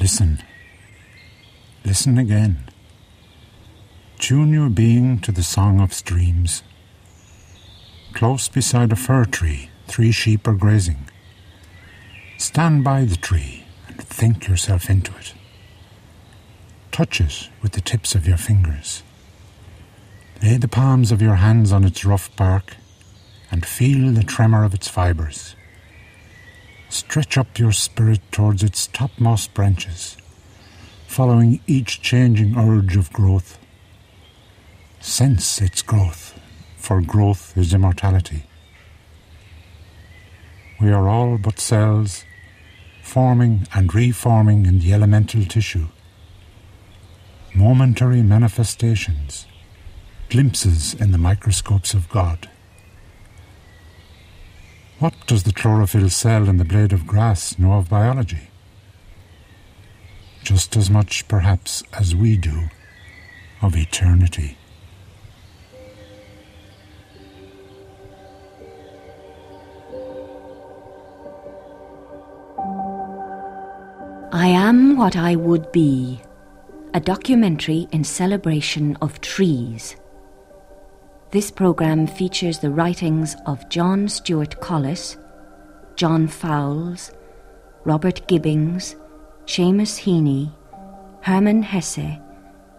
Listen. Listen again. Tune your being to the song of streams. Close beside a fir tree, three sheep are grazing. Stand by the tree and think yourself into it. Touch it with the tips of your fingers. Lay the palms of your hands on its rough bark and feel the tremor of its fibres. Stretch up your spirit towards its topmost branches, following each changing urge of growth. Sense its growth, for growth is immortality. We are all but cells, forming and reforming in the elemental tissue. Momentary manifestations, glimpses in the microscopes of God. What does the chlorophyll cell in the blade of grass know of biology? Just as much, perhaps, as we do of eternity. I Am What I Would Be, a documentary in celebration of trees. This programme features the writings of John Stuart Collis, John Fowles, Robert Gibbings, Seamus Heaney, Hermann Hesse,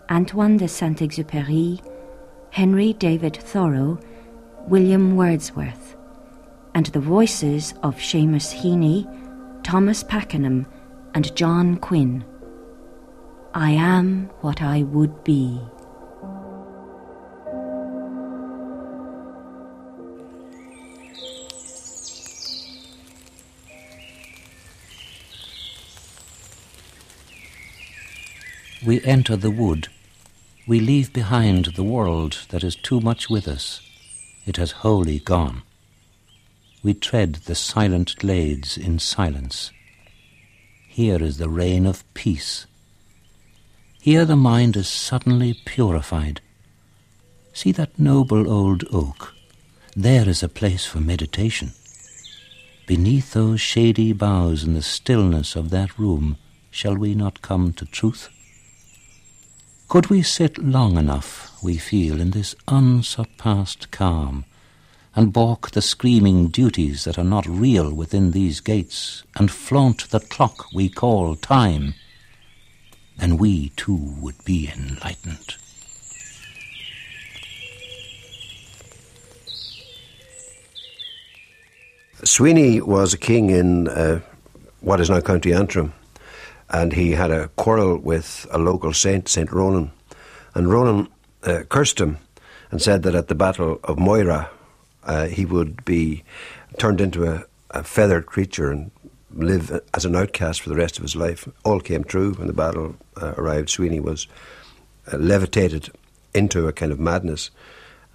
Antoine de Saint Exupéry, Henry David Thoreau, William Wordsworth, and the voices of Seamus Heaney, Thomas Pakenham, and John Quinn. I am what I would be. We enter the wood. We leave behind the world that is too much with us. It has wholly gone. We tread the silent glades in silence. Here is the reign of peace. Here the mind is suddenly purified. See that noble old oak. There is a place for meditation. Beneath those shady boughs in the stillness of that room, shall we not come to truth? Could we sit long enough, we feel, in this unsurpassed calm, and balk the screaming duties that are not real within these gates, and flaunt the clock we call time, then we too would be enlightened. Sweeney was a king in uh, what is now County Antrim and he had a quarrel with a local saint, Saint Ronan, and Ronan uh, cursed him and said that at the Battle of Moira uh, he would be turned into a, a, feathered creature and live as an outcast for the rest of his life. All came true when the battle uh, arrived. Sweeney was uh, levitated into a kind of madness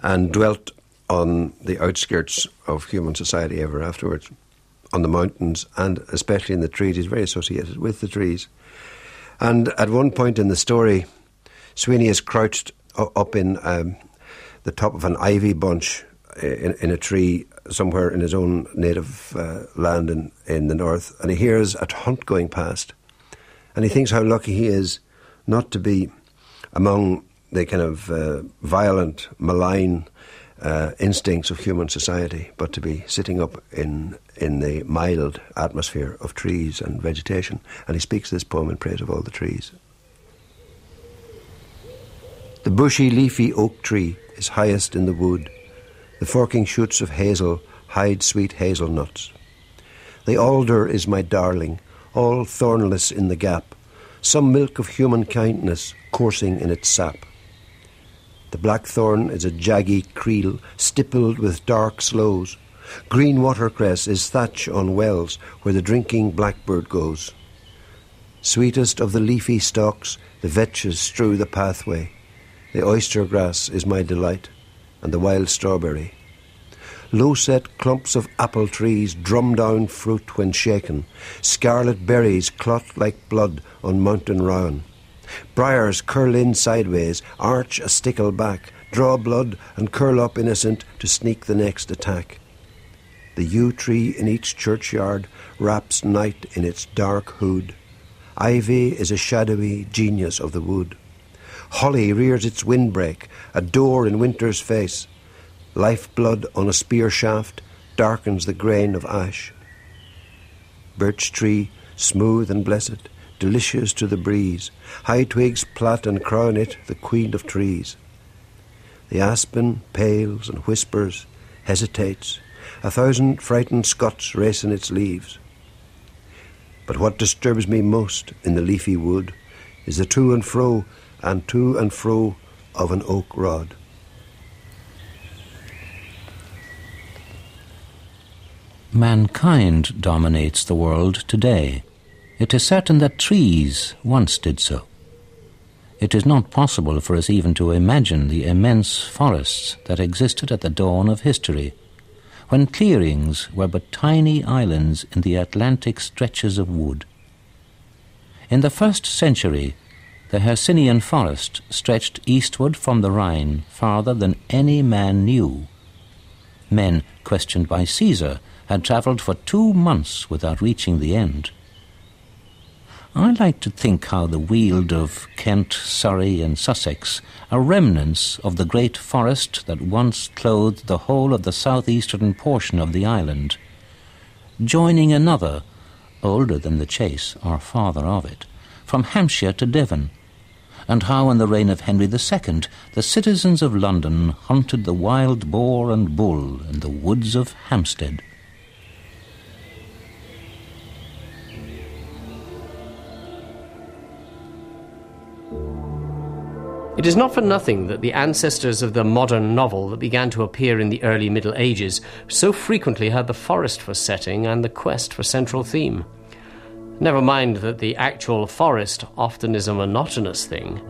and dwelt on the outskirts of human society ever afterwards on the mountains and especially in the trees. He's very associated with the trees. And at one point in the story, Sweeney is crouched up in um, the top of an ivy bunch in, in, a tree somewhere in his own native uh, land in, in the north, and he hears a hunt going past. And he thinks how lucky he is not to be among the kind of uh, violent, malign uh, instincts of human society, but to be sitting up in in the mild atmosphere of trees and vegetation. And he speaks this poem in praise of all the trees. The bushy, leafy oak tree is highest in the wood. The forking shoots of hazel hide sweet hazelnuts. The alder is my darling, all thornless in the gap, some milk of human kindness coursing in its sap. The blackthorn is a jaggy creel, stippled with dark sloes. Green watercress is thatch on wells where the drinking blackbird goes. Sweetest of the leafy stalks, the vetches strew the pathway. The oyster grass is my delight, and the wild strawberry. Low set clumps of apple trees drum down fruit when shaken. Scarlet berries clot like blood on mountain rowan. Briars curl in sideways, arch a stickle back, draw blood, and curl up innocent to sneak the next attack. The yew tree in each churchyard wraps night in its dark hood. Ivy is a shadowy genius of the wood. Holly rears its windbreak, a door in winter's face. Lifeblood on a spear shaft darkens the grain of ash. Birch tree, smooth and blessed, delicious to the breeze. High twigs plait and crown it, the queen of trees. The aspen pales and whispers, hesitates. A thousand frightened Scots race in its leaves. But what disturbs me most in the leafy wood is the to and fro and to and fro of an oak rod. Mankind dominates the world today. It is certain that trees once did so. It is not possible for us even to imagine the immense forests that existed at the dawn of history, when clearings were but tiny islands in the Atlantic stretches of wood. In the first century, the Hercynian forest stretched eastward from the Rhine farther than any man knew. Men, questioned by Caesar, had travelled for two months without reaching the end. I like to think how the Weald of Kent, Surrey, and Sussex are remnants of the great forest that once clothed the whole of the southeastern portion of the island, joining another, older than the chase, or farther of it, from Hampshire to Devon, and how in the reign of Henry II the citizens of London hunted the wild boar and bull in the woods of Hampstead. It is not for nothing that the ancestors of the modern novel that began to appear in the early Middle Ages so frequently had the forest for setting and the quest for central theme. Never mind that the actual forest often is a monotonous thing.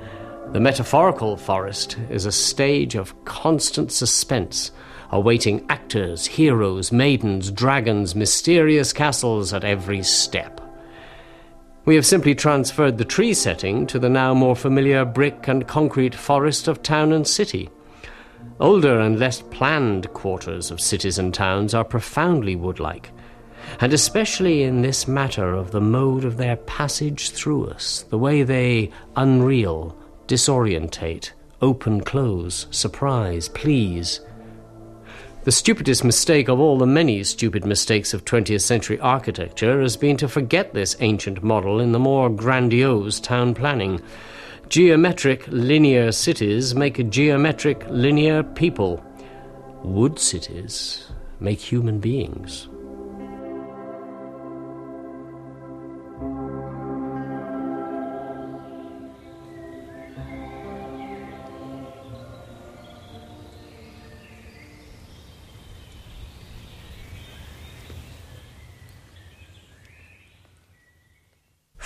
The metaphorical forest is a stage of constant suspense, awaiting actors, heroes, maidens, dragons, mysterious castles at every step. We have simply transferred the tree setting to the now more familiar brick and concrete forest of town and city. Older and less planned quarters of cities and towns are profoundly woodlike, and especially in this matter of the mode of their passage through us, the way they unreal, disorientate, open, close, surprise, please, the stupidest mistake of all the many stupid mistakes of 20th century architecture has been to forget this ancient model in the more grandiose town planning. Geometric linear cities make geometric linear people. Wood cities make human beings.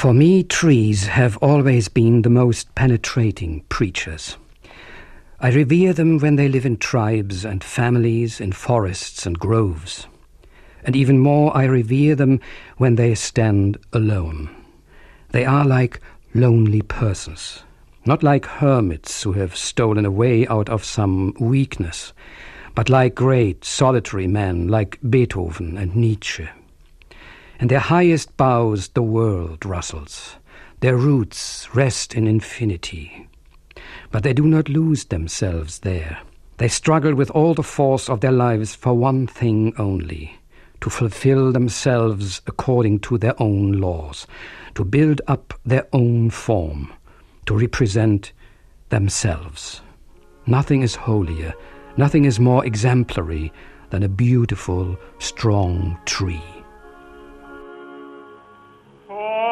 For me, trees have always been the most penetrating preachers. I revere them when they live in tribes and families, in forests and groves. And even more, I revere them when they stand alone. They are like lonely persons, not like hermits who have stolen away out of some weakness, but like great solitary men like Beethoven and Nietzsche and their highest boughs the world rustles. Their roots rest in infinity. But they do not lose themselves there. They struggle with all the force of their lives for one thing only to fulfill themselves according to their own laws, to build up their own form, to represent themselves. Nothing is holier, nothing is more exemplary than a beautiful, strong tree. Oh.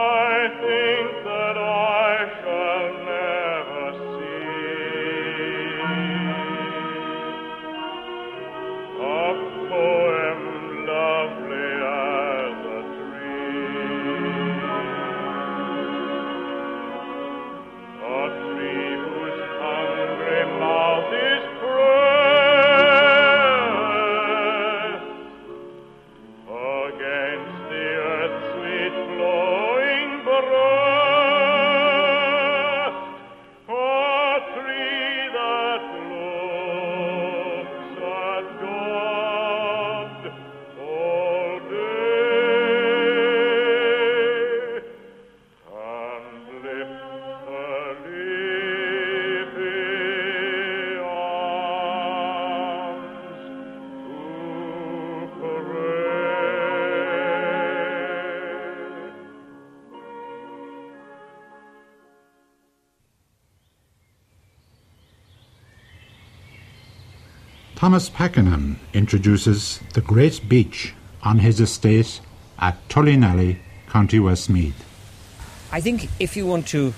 Thomas Pakenham introduces the Great Beech on his estate at Tullynally, County Westmeath. I think if you want to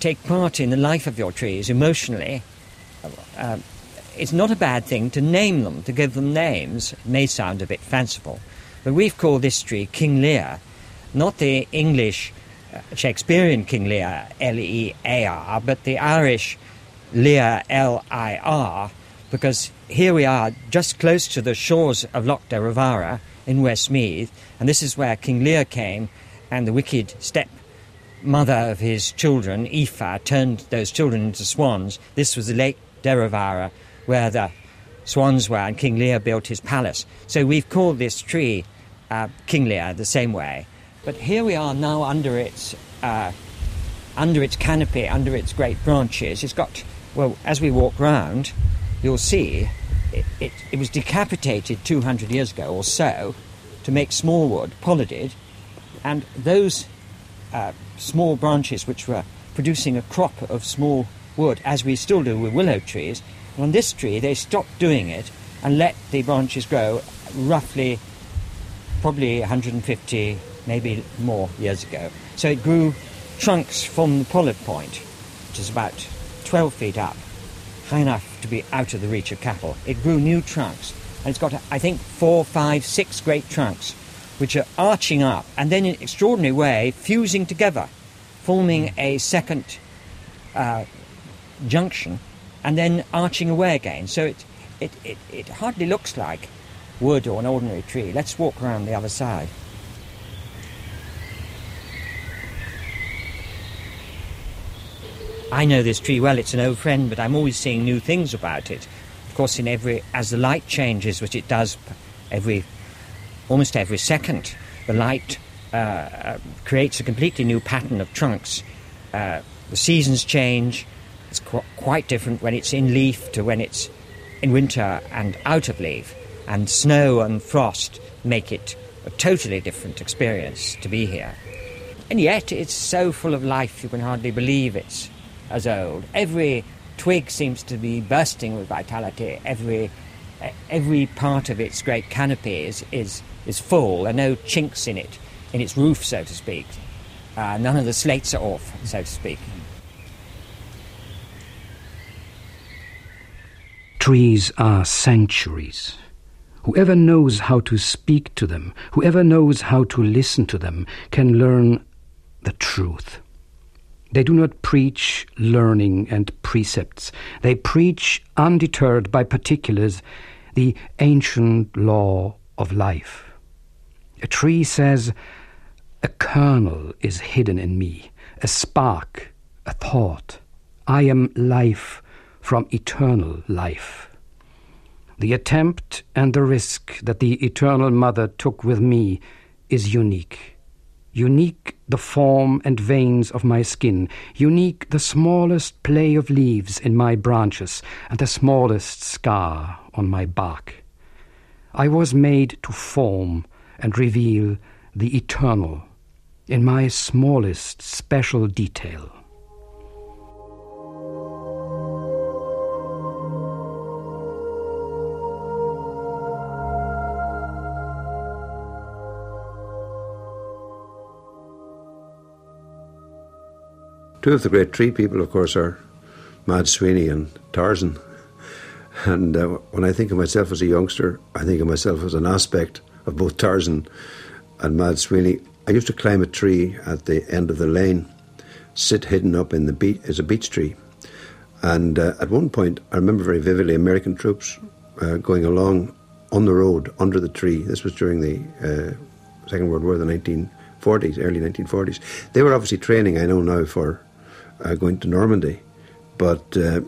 take part in the life of your trees emotionally, uh, it's not a bad thing to name them, to give them names. It may sound a bit fanciful, but we've called this tree King Lir, not the English uh, Shakespearean King Lear, L E A R, but the Irish Lir, L I R, because here we are just close to the shores of Loch Derravaragh in Westmeath, and this is where King Lir came and the wicked step mother of his children, Aoife, turned those children into swans. This was the Lake Derravaragh, where the swans were, and King Lir built his palace. So we've called this tree uh, King Lir the same way. But here we are now under its uh, under its canopy, under its great branches. It's got well, as we walk round, you'll see it, it, it was decapitated 200 years ago or so to make small wood, pollarded, and those uh, small branches which were producing a crop of small wood, as we still do with willow trees. On this tree, they stopped doing it and let the branches grow roughly, probably 150, maybe more years ago. So it grew trunks from the pollard point, which is about 12 feet up, high enough to be out of the reach of cattle. It grew new trunks, and it's got, I think, four, five, six great trunks which are arching up and then in an extraordinary way fusing together, forming a second uh, junction and then arching away again. So it, it, it, it hardly looks like wood or an ordinary tree. Let's walk around the other side. I know this tree well, it's an old friend, but I'm always seeing new things about it. Of course, in every as the light changes, which it does every almost every second. The light uh, uh, creates a completely new pattern of trunks. Uh, the seasons change. It's qu- quite different when it's in leaf to when it's in winter and out of leaf. And snow and frost make it a totally different experience to be here. And yet, it's so full of life you can hardly believe it's as old. Every twig seems to be bursting with vitality. Every every part of its great canopy is, is is full. There are no chinks in it, in its roof, so to speak. Uh, none of the slates are off, so to speak. Trees are sanctuaries. Whoever knows how to speak to them, whoever knows how to listen to them, can learn the truth. They do not preach learning and precepts. They preach, undeterred by particulars, the ancient law of life. A tree says, A kernel is hidden in me, a spark, a thought. I am life from eternal life. The attempt and the risk that the Eternal Mother took with me is unique. Unique the form and veins of my skin, unique the smallest play of leaves in my branches, and the smallest scar on my bark. I was made to form and reveal the eternal in my smallest special detail. Two of the great tree people, of course, are Mad Sweeney and Tarzan. And uh, when I think of myself as a youngster, I think of myself as an aspect of both Tarzan and Mad Sweeney. I used to climb a tree at the end of the lane, sit hidden up in the beech, is a beech tree. And uh, at one point, I remember very vividly American troops uh, going along on the road under the tree. This was during the uh, Second World War, the 1940s, early 1940s. They were obviously training, I know now, for uh, going to Normandy. But uh,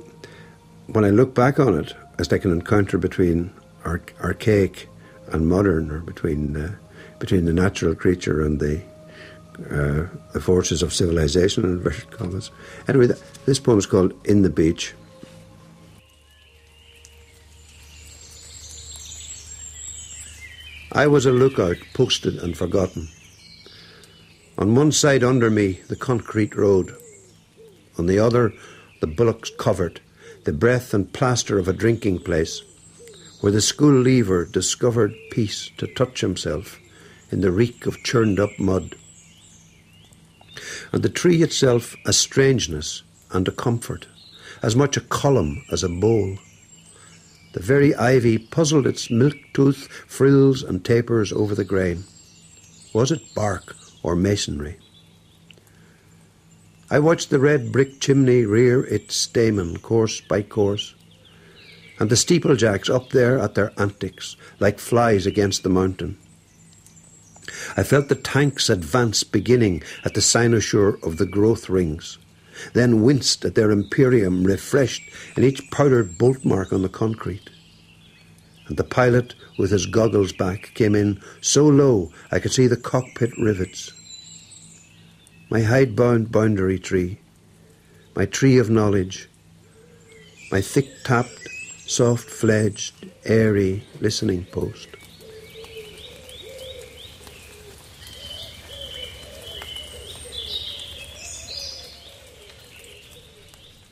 when I look back on it, it's like an encounter between archaic and modern, or between uh, between the natural creature and the uh, the forces of civilization, in inverted commas. Anyway, th- this poem is called "In the Beech." I was a lookout, posted and forgotten. On one side under me, the concrete road. On the other, the bullocks covered, the breath and plaster of a drinking place, where the school leaver discovered peace to touch himself in the reek of churned up mud. And the tree itself a strangeness and a comfort, as much a column as a bowl. The very ivy puzzled its milk tooth frills and tapers over the grain. Was it bark or masonry? I watched the red brick chimney rear its stamen course by course, and the steeplejacks up there at their antics, like flies against the mountain. I felt the tanks advance beginning at the cynosure of the growth rings, then winced at their imperium refreshed in each powdered bolt mark on the concrete. And the pilot, with his goggles back, came in so low I could see the cockpit rivets. My hide-bound boundary tree, my tree of knowledge, my thick-tapped, soft-fledged, airy listening post.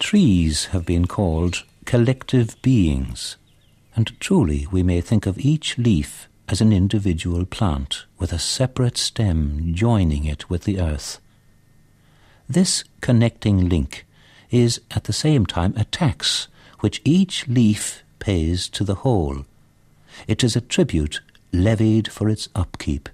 Trees have been called collective beings, and truly we may think of each leaf as an individual plant with a separate stem joining it with the earth. This connecting link is at the same time a tax which each leaf pays to the whole. It is a tribute levied for its upkeep.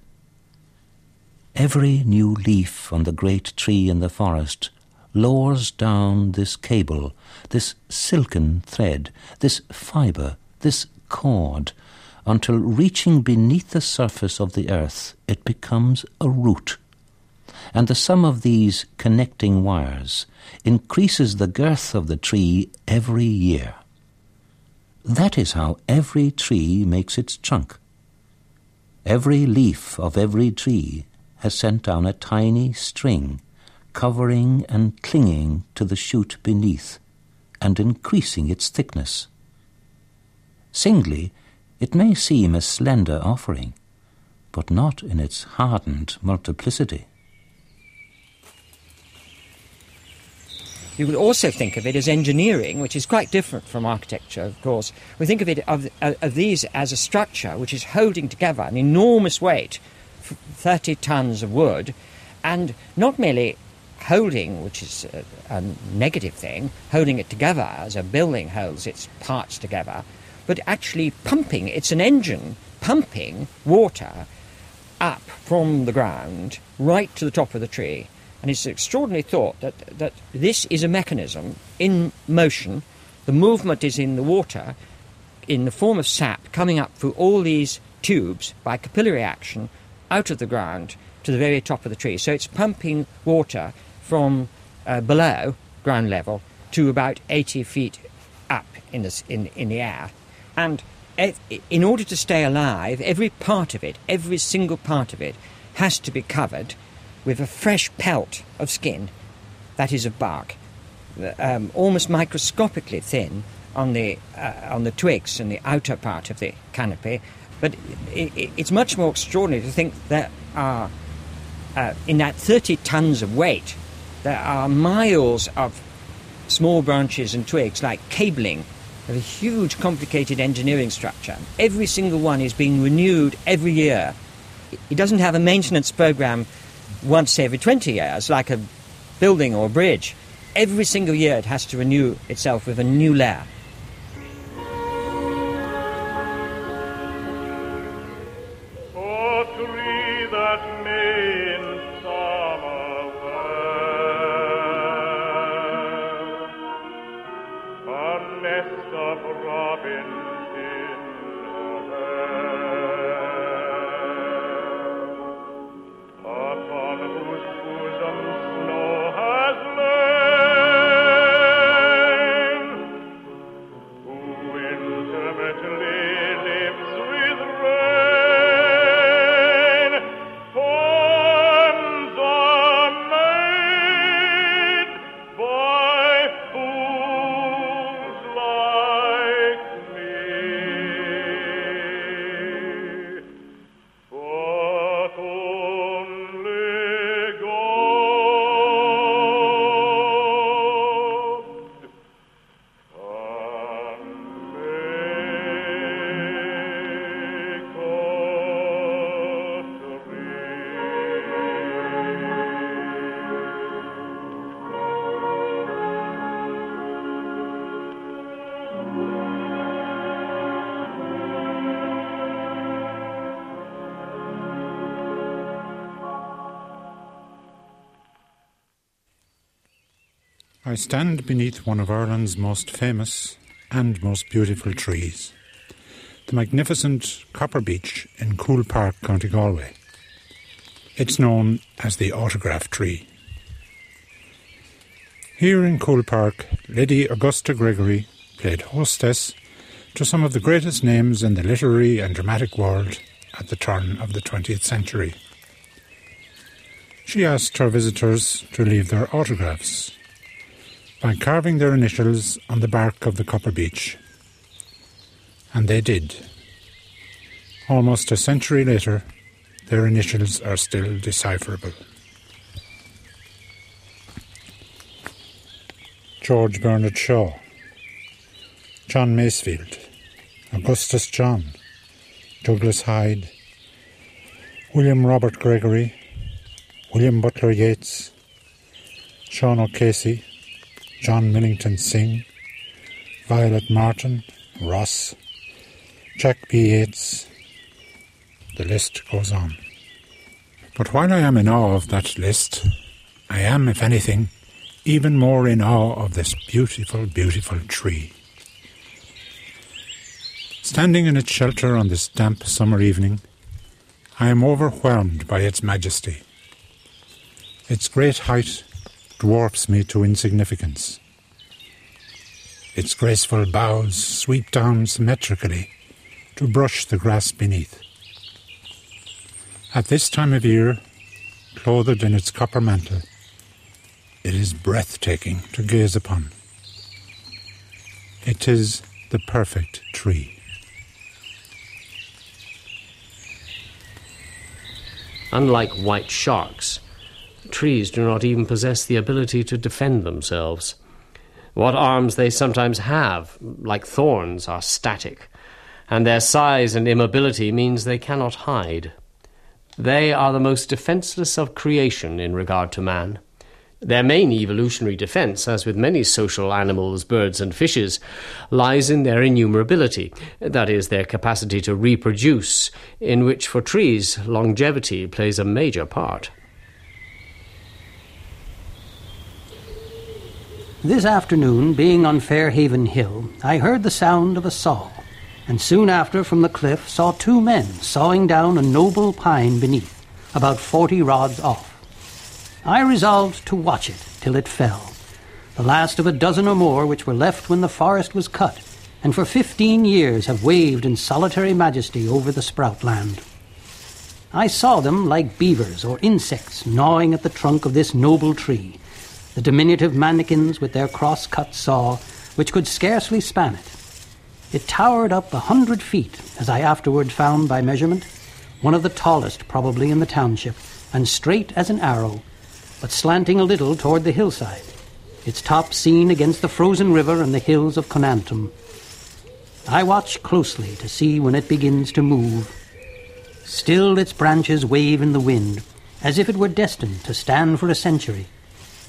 Every new leaf on the great tree in the forest lowers down this cable, this silken thread, this fibre, this cord, until reaching beneath the surface of the earth it becomes a root. And the sum of these connecting wires increases the girth of the tree every year. That is how every tree makes its trunk. Every leaf of every tree has sent down a tiny string covering and clinging to the shoot beneath and increasing its thickness. Singly, it may seem a slender offering, but not in its hardened multiplicity. You could also think of it as engineering, which is quite different from architecture, of course. We think of it of, uh, of these as a structure which is holding together an enormous weight, 30 tons of wood, and not merely holding, which is a, a, negative thing, holding it together as a building holds its parts together, but actually pumping, it's an engine pumping water up from the ground right to the top of the tree. And it's an extraordinary thought that, that this is a mechanism in motion. The movement is in the water in the form of sap coming up through all these tubes by capillary action out of the ground to the very top of the tree. So it's pumping water from uh, below ground level to about 80 feet up in the, in, in the air. And in order to stay alive, every part of it, every single part of it, has to be covered with a fresh pelt of skin, that is of bark, um, almost microscopically thin on the, uh, on the twigs and the outer part of the canopy. But it, it, it's much more extraordinary to think that uh, uh, in that 30 tons of weight there are miles of small branches and twigs, like cabling, of a huge, complicated engineering structure. Every single one is being renewed every year. It doesn't have a maintenance program once every 20 years, like a building or a bridge. Every single year it has to renew itself with a new layer. I stand beneath one of Ireland's most famous and most beautiful trees, the magnificent Copper Beech in Coole Park, County Galway. It's known as the autograph tree. Here in Coole Park, Lady Augusta Gregory played hostess to some of the greatest names in the literary and dramatic world at the turn of the 20th century. She asked her visitors to leave their autographs by carving their initials on the bark of the copper beech. And they did. Almost a century later, their initials are still decipherable. George Bernard Shaw, John Masefield, Augustus John, Douglas Hyde, William Robert Gregory, William Butler Yeats, Sean O'Casey, John Millington Synge, Violet Martin, Ross, Jack B. Yeats. The list goes on. But while I am in awe of that list, I am, if anything, even more in awe of this beautiful, beautiful tree. Standing in its shelter on this damp summer evening, I am overwhelmed by its majesty. Its great height dwarfs me to insignificance. Its graceful boughs sweep down symmetrically to brush the grass beneath. At this time of year, clothed in its copper mantle, it is breathtaking to gaze upon. It is the perfect tree. Unlike white sharks, trees do not even possess the ability to defend themselves. What arms they sometimes have, like thorns, are static, and their size and immobility means they cannot hide. They are the most defenseless of creation in regard to man. Their main evolutionary defense, as with many social animals, birds, and fishes, lies in their innumerability, that is, their capacity to reproduce, in which for trees longevity plays a major part. This afternoon, being on Fairhaven Hill, I heard the sound of a saw, and soon after from the cliff saw two men sawing down a noble pine beneath, about forty rods off. I resolved to watch it till it fell, the last of a dozen or more which were left when the forest was cut, and for fifteen years have waved in solitary majesty over the sprout land. I saw them like beavers or insects gnawing at the trunk of this noble tree, the diminutive mannikins with their cross-cut saw, which could scarcely span it. It towered up a hundred feet, as I afterward found by measurement, one of the tallest probably in the township, and straight as an arrow, but slanting a little toward the hillside, its top seen against the frozen river and the hills of Conantum. I watch closely to see when it begins to move. Still its branches wave in the wind, as if it were destined to stand for a century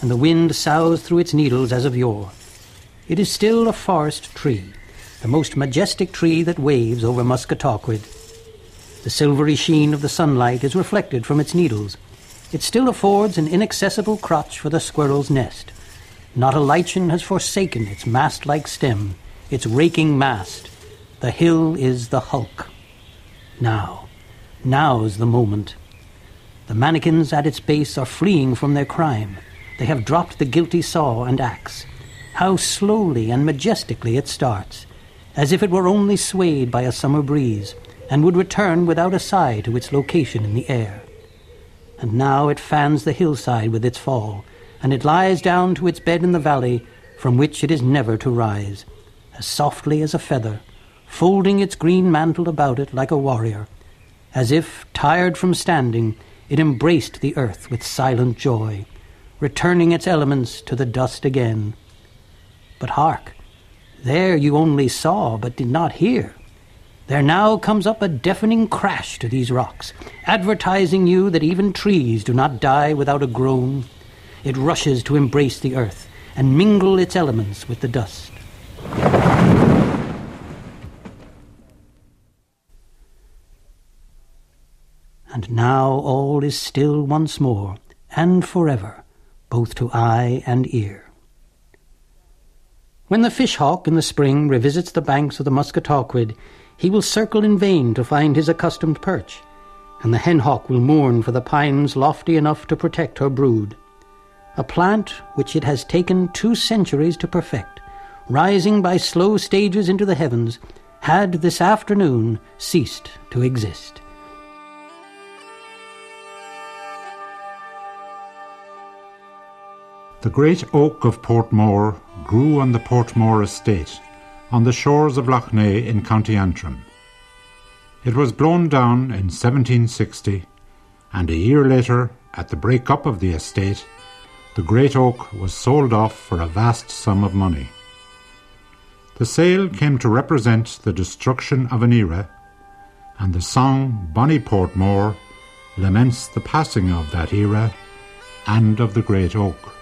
and the wind soughs through its needles as of yore. It is still a forest tree, the most majestic tree that waves over Musketaquid. The silvery sheen of the sunlight is reflected from its needles. It still affords an inaccessible crotch for the squirrel's nest. Not a lichen has forsaken its mast-like stem, its raking mast. The hill is the hulk. Now, now's the moment. The mannikins at its base are fleeing from their crime. They have dropped the guilty saw and axe. How slowly and majestically it starts, as if it were only swayed by a summer breeze, and would return without a sigh to its location in the air. And now it fans the hillside with its fall, and it lies down to its bed in the valley, from which it is never to rise, as softly as a feather, folding its green mantle about it like a warrior, as if, tired from standing, it embraced the earth with silent joy returning its elements to the dust again. But hark, there you only saw but did not hear. There now comes up a deafening crash to these rocks, advertising you that even trees do not die without a groan. It rushes to embrace the earth and mingle its elements with the dust. And now all is still once more, and forever both to eye and ear. When the fish hawk in the spring revisits the banks of the Musketaquid, he will circle in vain to find his accustomed perch, and the hen hawk will mourn for the pines lofty enough to protect her brood. A plant which it has taken two centuries to perfect, rising by slow stages into the heavens, had this afternoon ceased to exist. The great oak of Portmore grew on the Portmore estate, on the shores of Lough Neagh in County Antrim. It was blown down in 1760, and a year later, at the break-up of the estate, the great oak was sold off for a vast sum of money. The sale came to represent the destruction of an era, and the song Bonnie Portmore laments the passing of that era and of the great oak.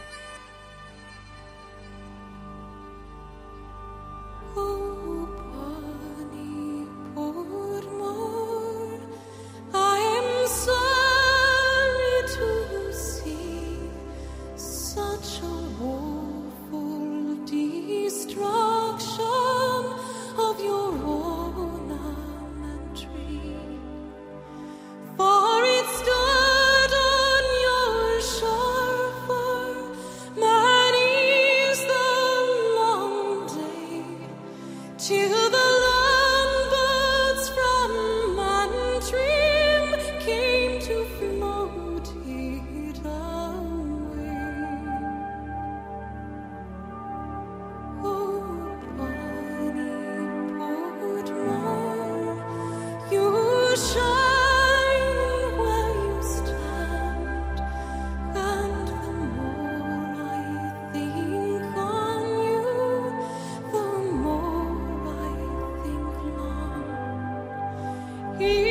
He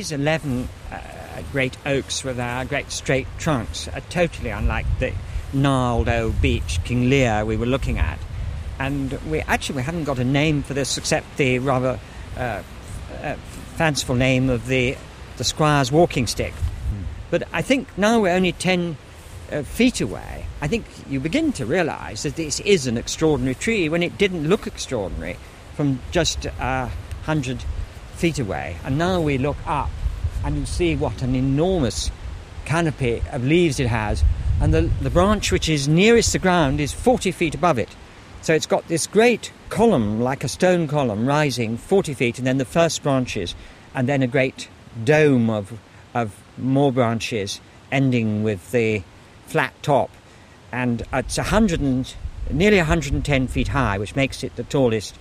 these 11 uh, great oaks with their great straight trunks are totally unlike the gnarled old beech, King Lir, we were looking at. And we actually we haven't got a name for this except the rather uh, uh, fanciful name of the, the squire's walking stick. Mm. But I think now we're only 10 uh, feet away. I think you begin to realise that this is an extraordinary tree when it didn't look extraordinary from just a hundred feet away. And now we look up and you see what an enormous canopy of leaves it has. And the, the branch which is nearest the ground is 40 feet above it. So it's got this great column, like a stone column, rising 40 feet, and then the first branches, and then a great dome of, of more branches, ending with the flat top. And it's 100 and, nearly 110 feet high, which makes it the tallest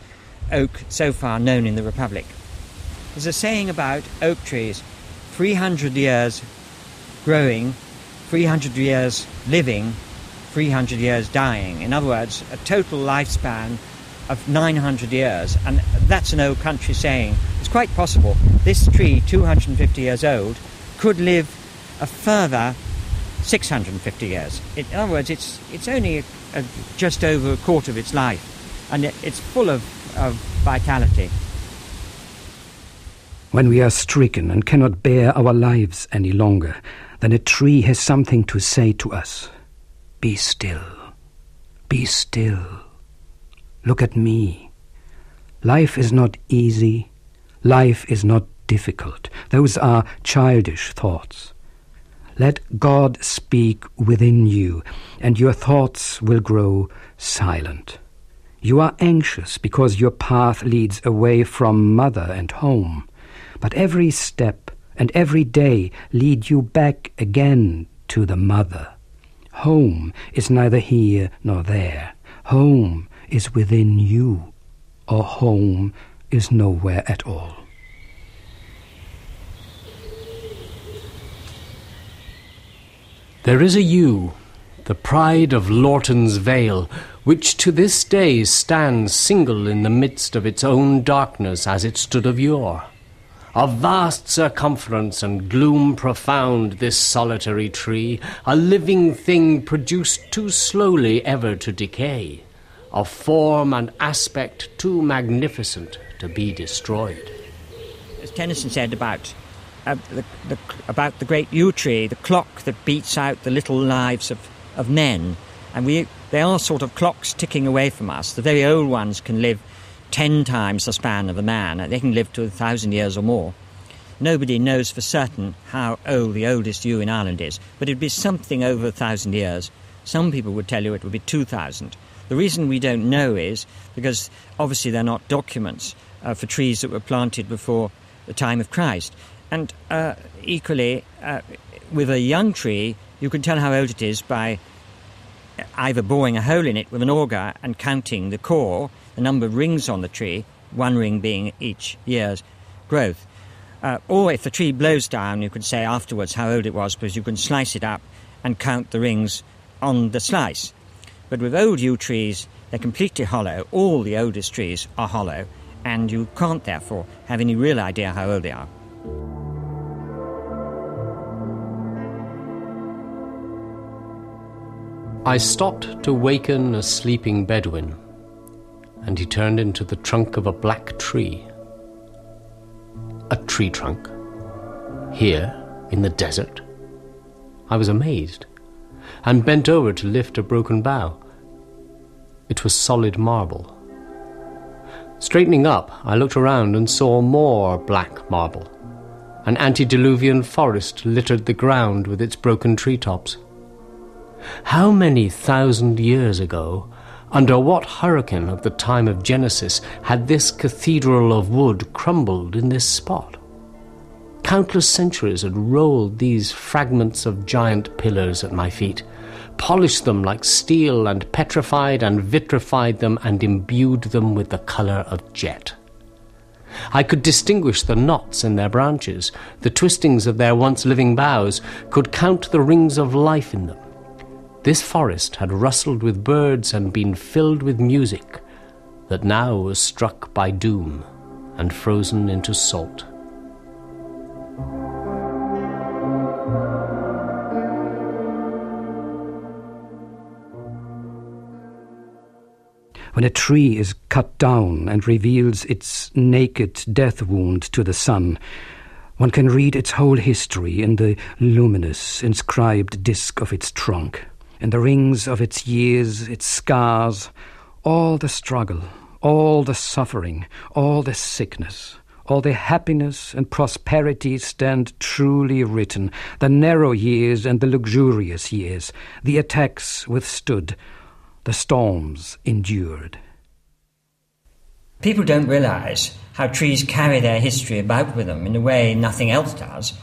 oak so far known in the Republic. There's a saying about oak trees 300 years growing, 300 years living, 300 years dying. In other words, a total lifespan of 900 years. And that's an old country saying. It's quite possible this tree, 250 years old, could live a further 650 years. In other words, it's, it's only a, a, just over a quarter of its life, and it, it's full of, of vitality. When we are stricken and cannot bear our lives any longer, then a tree has something to say to us. Be still. Be still. Look at me. Life is not easy. Life is not difficult. Those are childish thoughts. Let God speak within you, and your thoughts will grow silent. You are anxious because your path leads away from mother and home, but every step and every day lead you back again to the mother. Home is neither here nor there. Home is within you, or home is nowhere at all. There is a yew, the pride of Lorton's Vale, which to this day stands single in the midst of its own darkness as it stood of yore. Of vast circumference and gloom profound, this solitary tree, a living thing produced too slowly ever to decay, of form and aspect too magnificent to be destroyed. As Tennyson said about uh, the, the, about the great yew tree, the clock that beats out the little lives of, of men, and we they are sort of clocks ticking away from us. The very old ones can live ten times the span of a man. They can live to a thousand years or more. Nobody knows for certain how old the oldest yew in Ireland is, but it'd be something over a thousand years. Some people would tell you it would be 2,000. The reason we don't know is because obviously they're not documents uh, for trees that were planted before the time of Christ. And uh, equally, uh, with a young tree, you can tell how old it is by either boring a hole in it with an auger and counting the core, the number of rings on the tree, one ring being each year's growth. Uh, or if the tree blows down, you can say afterwards how old it was because you can slice it up and count the rings on the slice. But with old yew trees, they're completely hollow. All the oldest trees are hollow, and you can't therefore have any real idea how old they are. I stopped to waken a sleeping Bedouin, and he turned into the trunk of a black tree. A tree trunk? Here, in the desert? I was amazed, and bent over to lift a broken bough. It was solid marble. Straightening up, I looked around and saw more black marble. An antediluvian forest littered the ground with its broken treetops. How many thousand years ago, under what hurricane of the time of Genesis, had this cathedral of wood crumbled in this spot? Countless centuries had rolled these fragments of giant pillars at my feet, polished them like steel, and petrified and vitrified them, and imbued them with the colour of jet. I could distinguish the knots in their branches, the twistings of their once living boughs, could count the rings of life in them. This forest had rustled with birds and been filled with music that now was struck by doom and frozen into salt. When a tree is cut down and reveals its naked death wound to the sun, one can read its whole history in the luminous, inscribed disk of its trunk in the rings of its years, its scars, all the struggle, all the suffering, all the sickness, all the happiness and prosperity stand truly written, the narrow years and the luxurious years, the attacks withstood, the storms endured. People don't realize how trees carry their history about with them in a way nothing else does.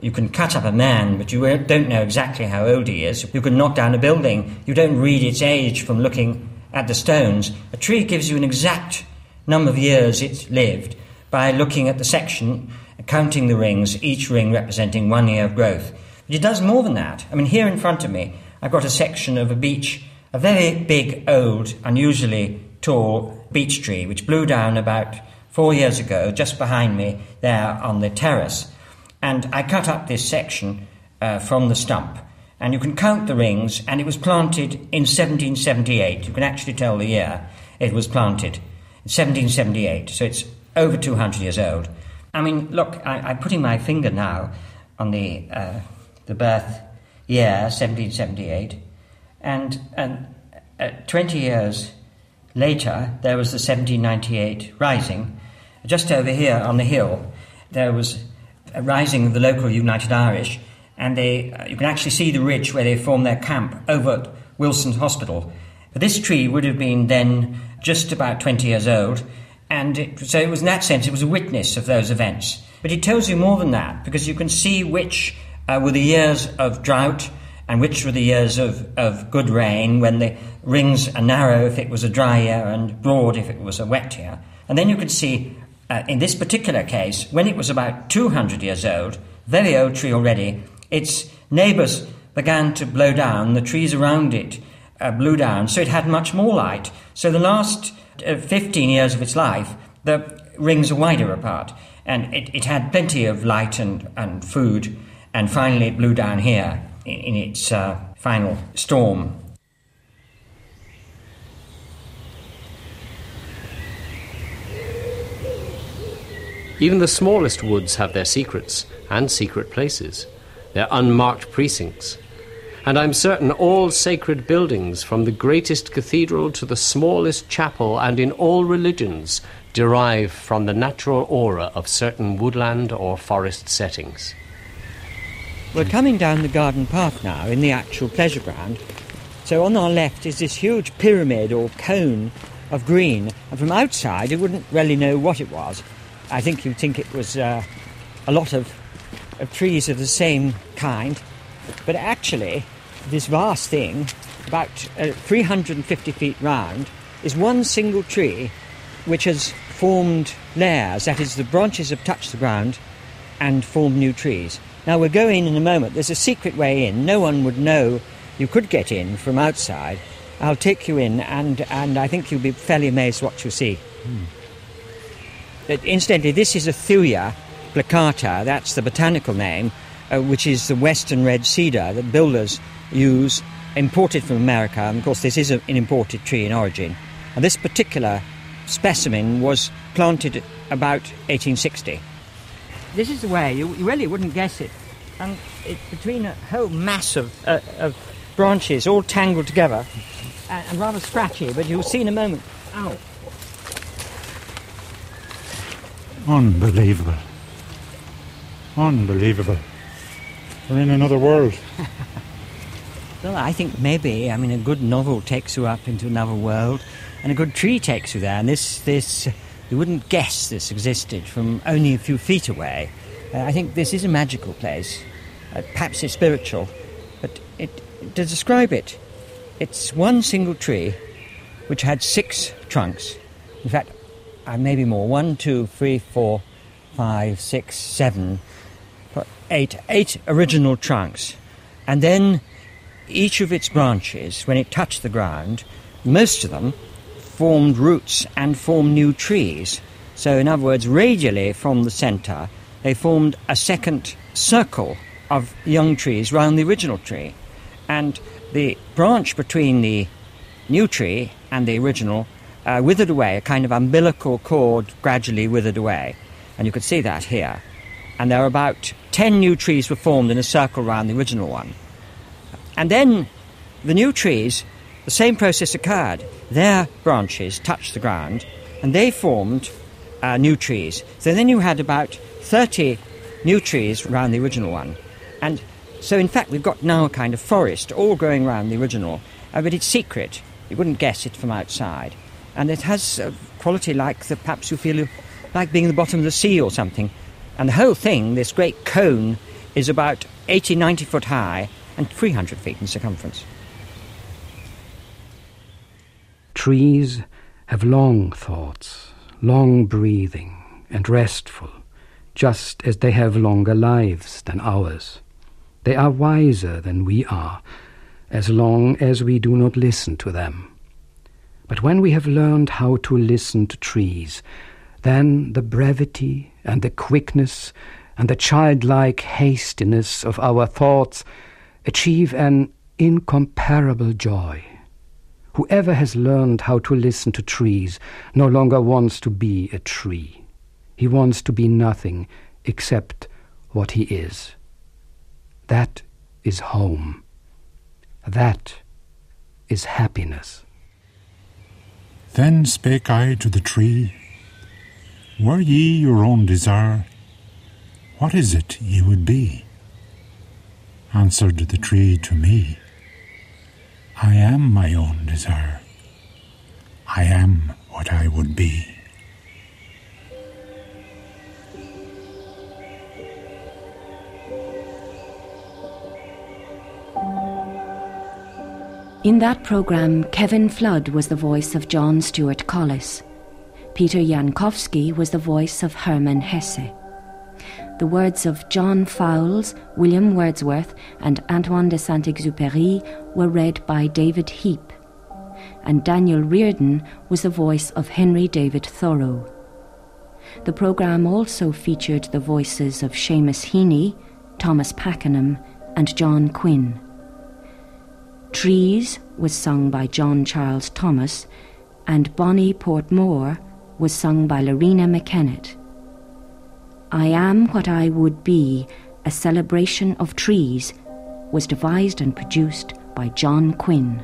You can cut up a man, but you don't know exactly how old he is. You can knock down a building. You don't read its age from looking at the stones. A tree gives you an exact number of years it's lived by looking at the section, counting the rings, each ring representing one year of growth. But it does more than that. I mean, here in front of me, I've got a section of a beech, a very big, old, unusually tall beech tree, which blew down about four years ago, just behind me there on the terrace. And I cut up this section uh, from the stump, and you can count the rings, and it was planted in 1778. You can actually tell the year it was planted. in 1778, so it's over 200 years old. I mean, look, I, am putting my finger now on the, uh, the birth year, 1778, and, and uh, 20 years later, there was the 1798 rising. Just over here on the hill, there was a rising of the local United Irish, and they, uh, you can actually see the ridge where they formed their camp over at Wilson's Hospital. This tree would have been then just about 20 years old, and it, so it was in that sense, it was a witness of those events. But it tells you more than that, because you can see which uh, were the years of drought and which were the years of, of good rain, when the rings are narrow if it was a dry year and broad if it was a wet year. And then you can see, uh, in this particular case, when it was about 200 years old, very old tree already, its neighbours began to blow down, the trees around it uh, blew down, so it had much more light. So the last uh, 15 years of its life, the rings are wider apart, and it, it had plenty of light and, and food, and finally it blew down here in, in its uh, final storm. Even the smallest woods have their secrets and secret places, their unmarked precincts. And I'm certain all sacred buildings, from the greatest cathedral to the smallest chapel, and in all religions, derive from the natural aura of certain woodland or forest settings. We're coming down the garden path now in the actual pleasure ground. So on our left is this huge pyramid or cone of green, and from outside you wouldn't really know what it was. I think you'd think it was uh, a lot of, of trees of the same kind, but actually, this vast thing, about uh, 350 feet round, is one single tree which has formed layers, that is, the branches have touched the ground and formed new trees. Now we'll go in in a moment. There's a secret way in. No one would know you could get in from outside. I'll take you in, and, and I think you'll be fairly amazed what you see. Hmm. But incidentally, this is a Thuya plicata, that's the botanical name, uh, which is the western red cedar that builders use, imported from America. And of course, this is a, an imported tree in origin. And this particular specimen was planted about 1860. This is the way, you, you really wouldn't guess it. And it's between a whole mass of, uh, of branches all tangled together and, and rather scratchy, but you'll see in a moment. Ow. Unbelievable. Unbelievable. We're in another world. well, I think maybe, I mean, a good novel takes you up into another world, and a good tree takes you there. And this, this, you wouldn't guess this existed from only a few feet away. Uh, I think this is a magical place. Uh, perhaps it's spiritual, but it, to describe it, it's one single tree which had six trunks. In fact, uh, maybe more. One, two, three, four, five, six, seven, eight, eight original trunks. And then each of its branches, when it touched the ground, most of them formed roots and formed new trees. So, in other words, radially from the centre, they formed a second circle of young trees round the original tree. And the branch between the new tree and the original uh, withered away, a kind of umbilical cord gradually withered away. And you could see that here. And there were about 10 new trees were formed in a circle round the original one. And then the new trees, the same process occurred. Their branches touched the ground and they formed uh, new trees. So then you had about 30 new trees round the original one. And so, in fact, we've got now a kind of forest all growing round the original, uh, but it's secret. You wouldn't guess it from outside and it has a quality like the, perhaps you feel like being in the bottom of the sea or something. And the whole thing, this great cone, is about 80, 90 foot high and 300 feet in circumference. Trees have long thoughts, long breathing, and restful, just as they have longer lives than ours. They are wiser than we are, as long as we do not listen to them. But when we have learned how to listen to trees, then the brevity and the quickness and the childlike hastiness of our thoughts achieve an incomparable joy. Whoever has learned how to listen to trees no longer wants to be a tree. He wants to be nothing except what he is. That is home. That is happiness. Then spake I to the tree, Were ye your own desire, what is it ye would be? answered the tree to me. I am my own desire. I am what I would be. In that programme, Kevin Flood was the voice of John Stuart Collis. Peter Jankowski was the voice of Hermann Hesse. The words of John Fowles, William Wordsworth, and Antoine de Saint Exupéry were read by David Heap, and Daniel Riordan was the voice of Henry David Thoreau. The programme also featured the voices of Seamus Heaney, Thomas Pakenham, and John Quinn. Trees was sung by John Charles Thomas, and Bonnie Portmore was sung by Loreena McKennitt. I Am What I Would Be, a celebration of trees, was devised and produced by John Quinn.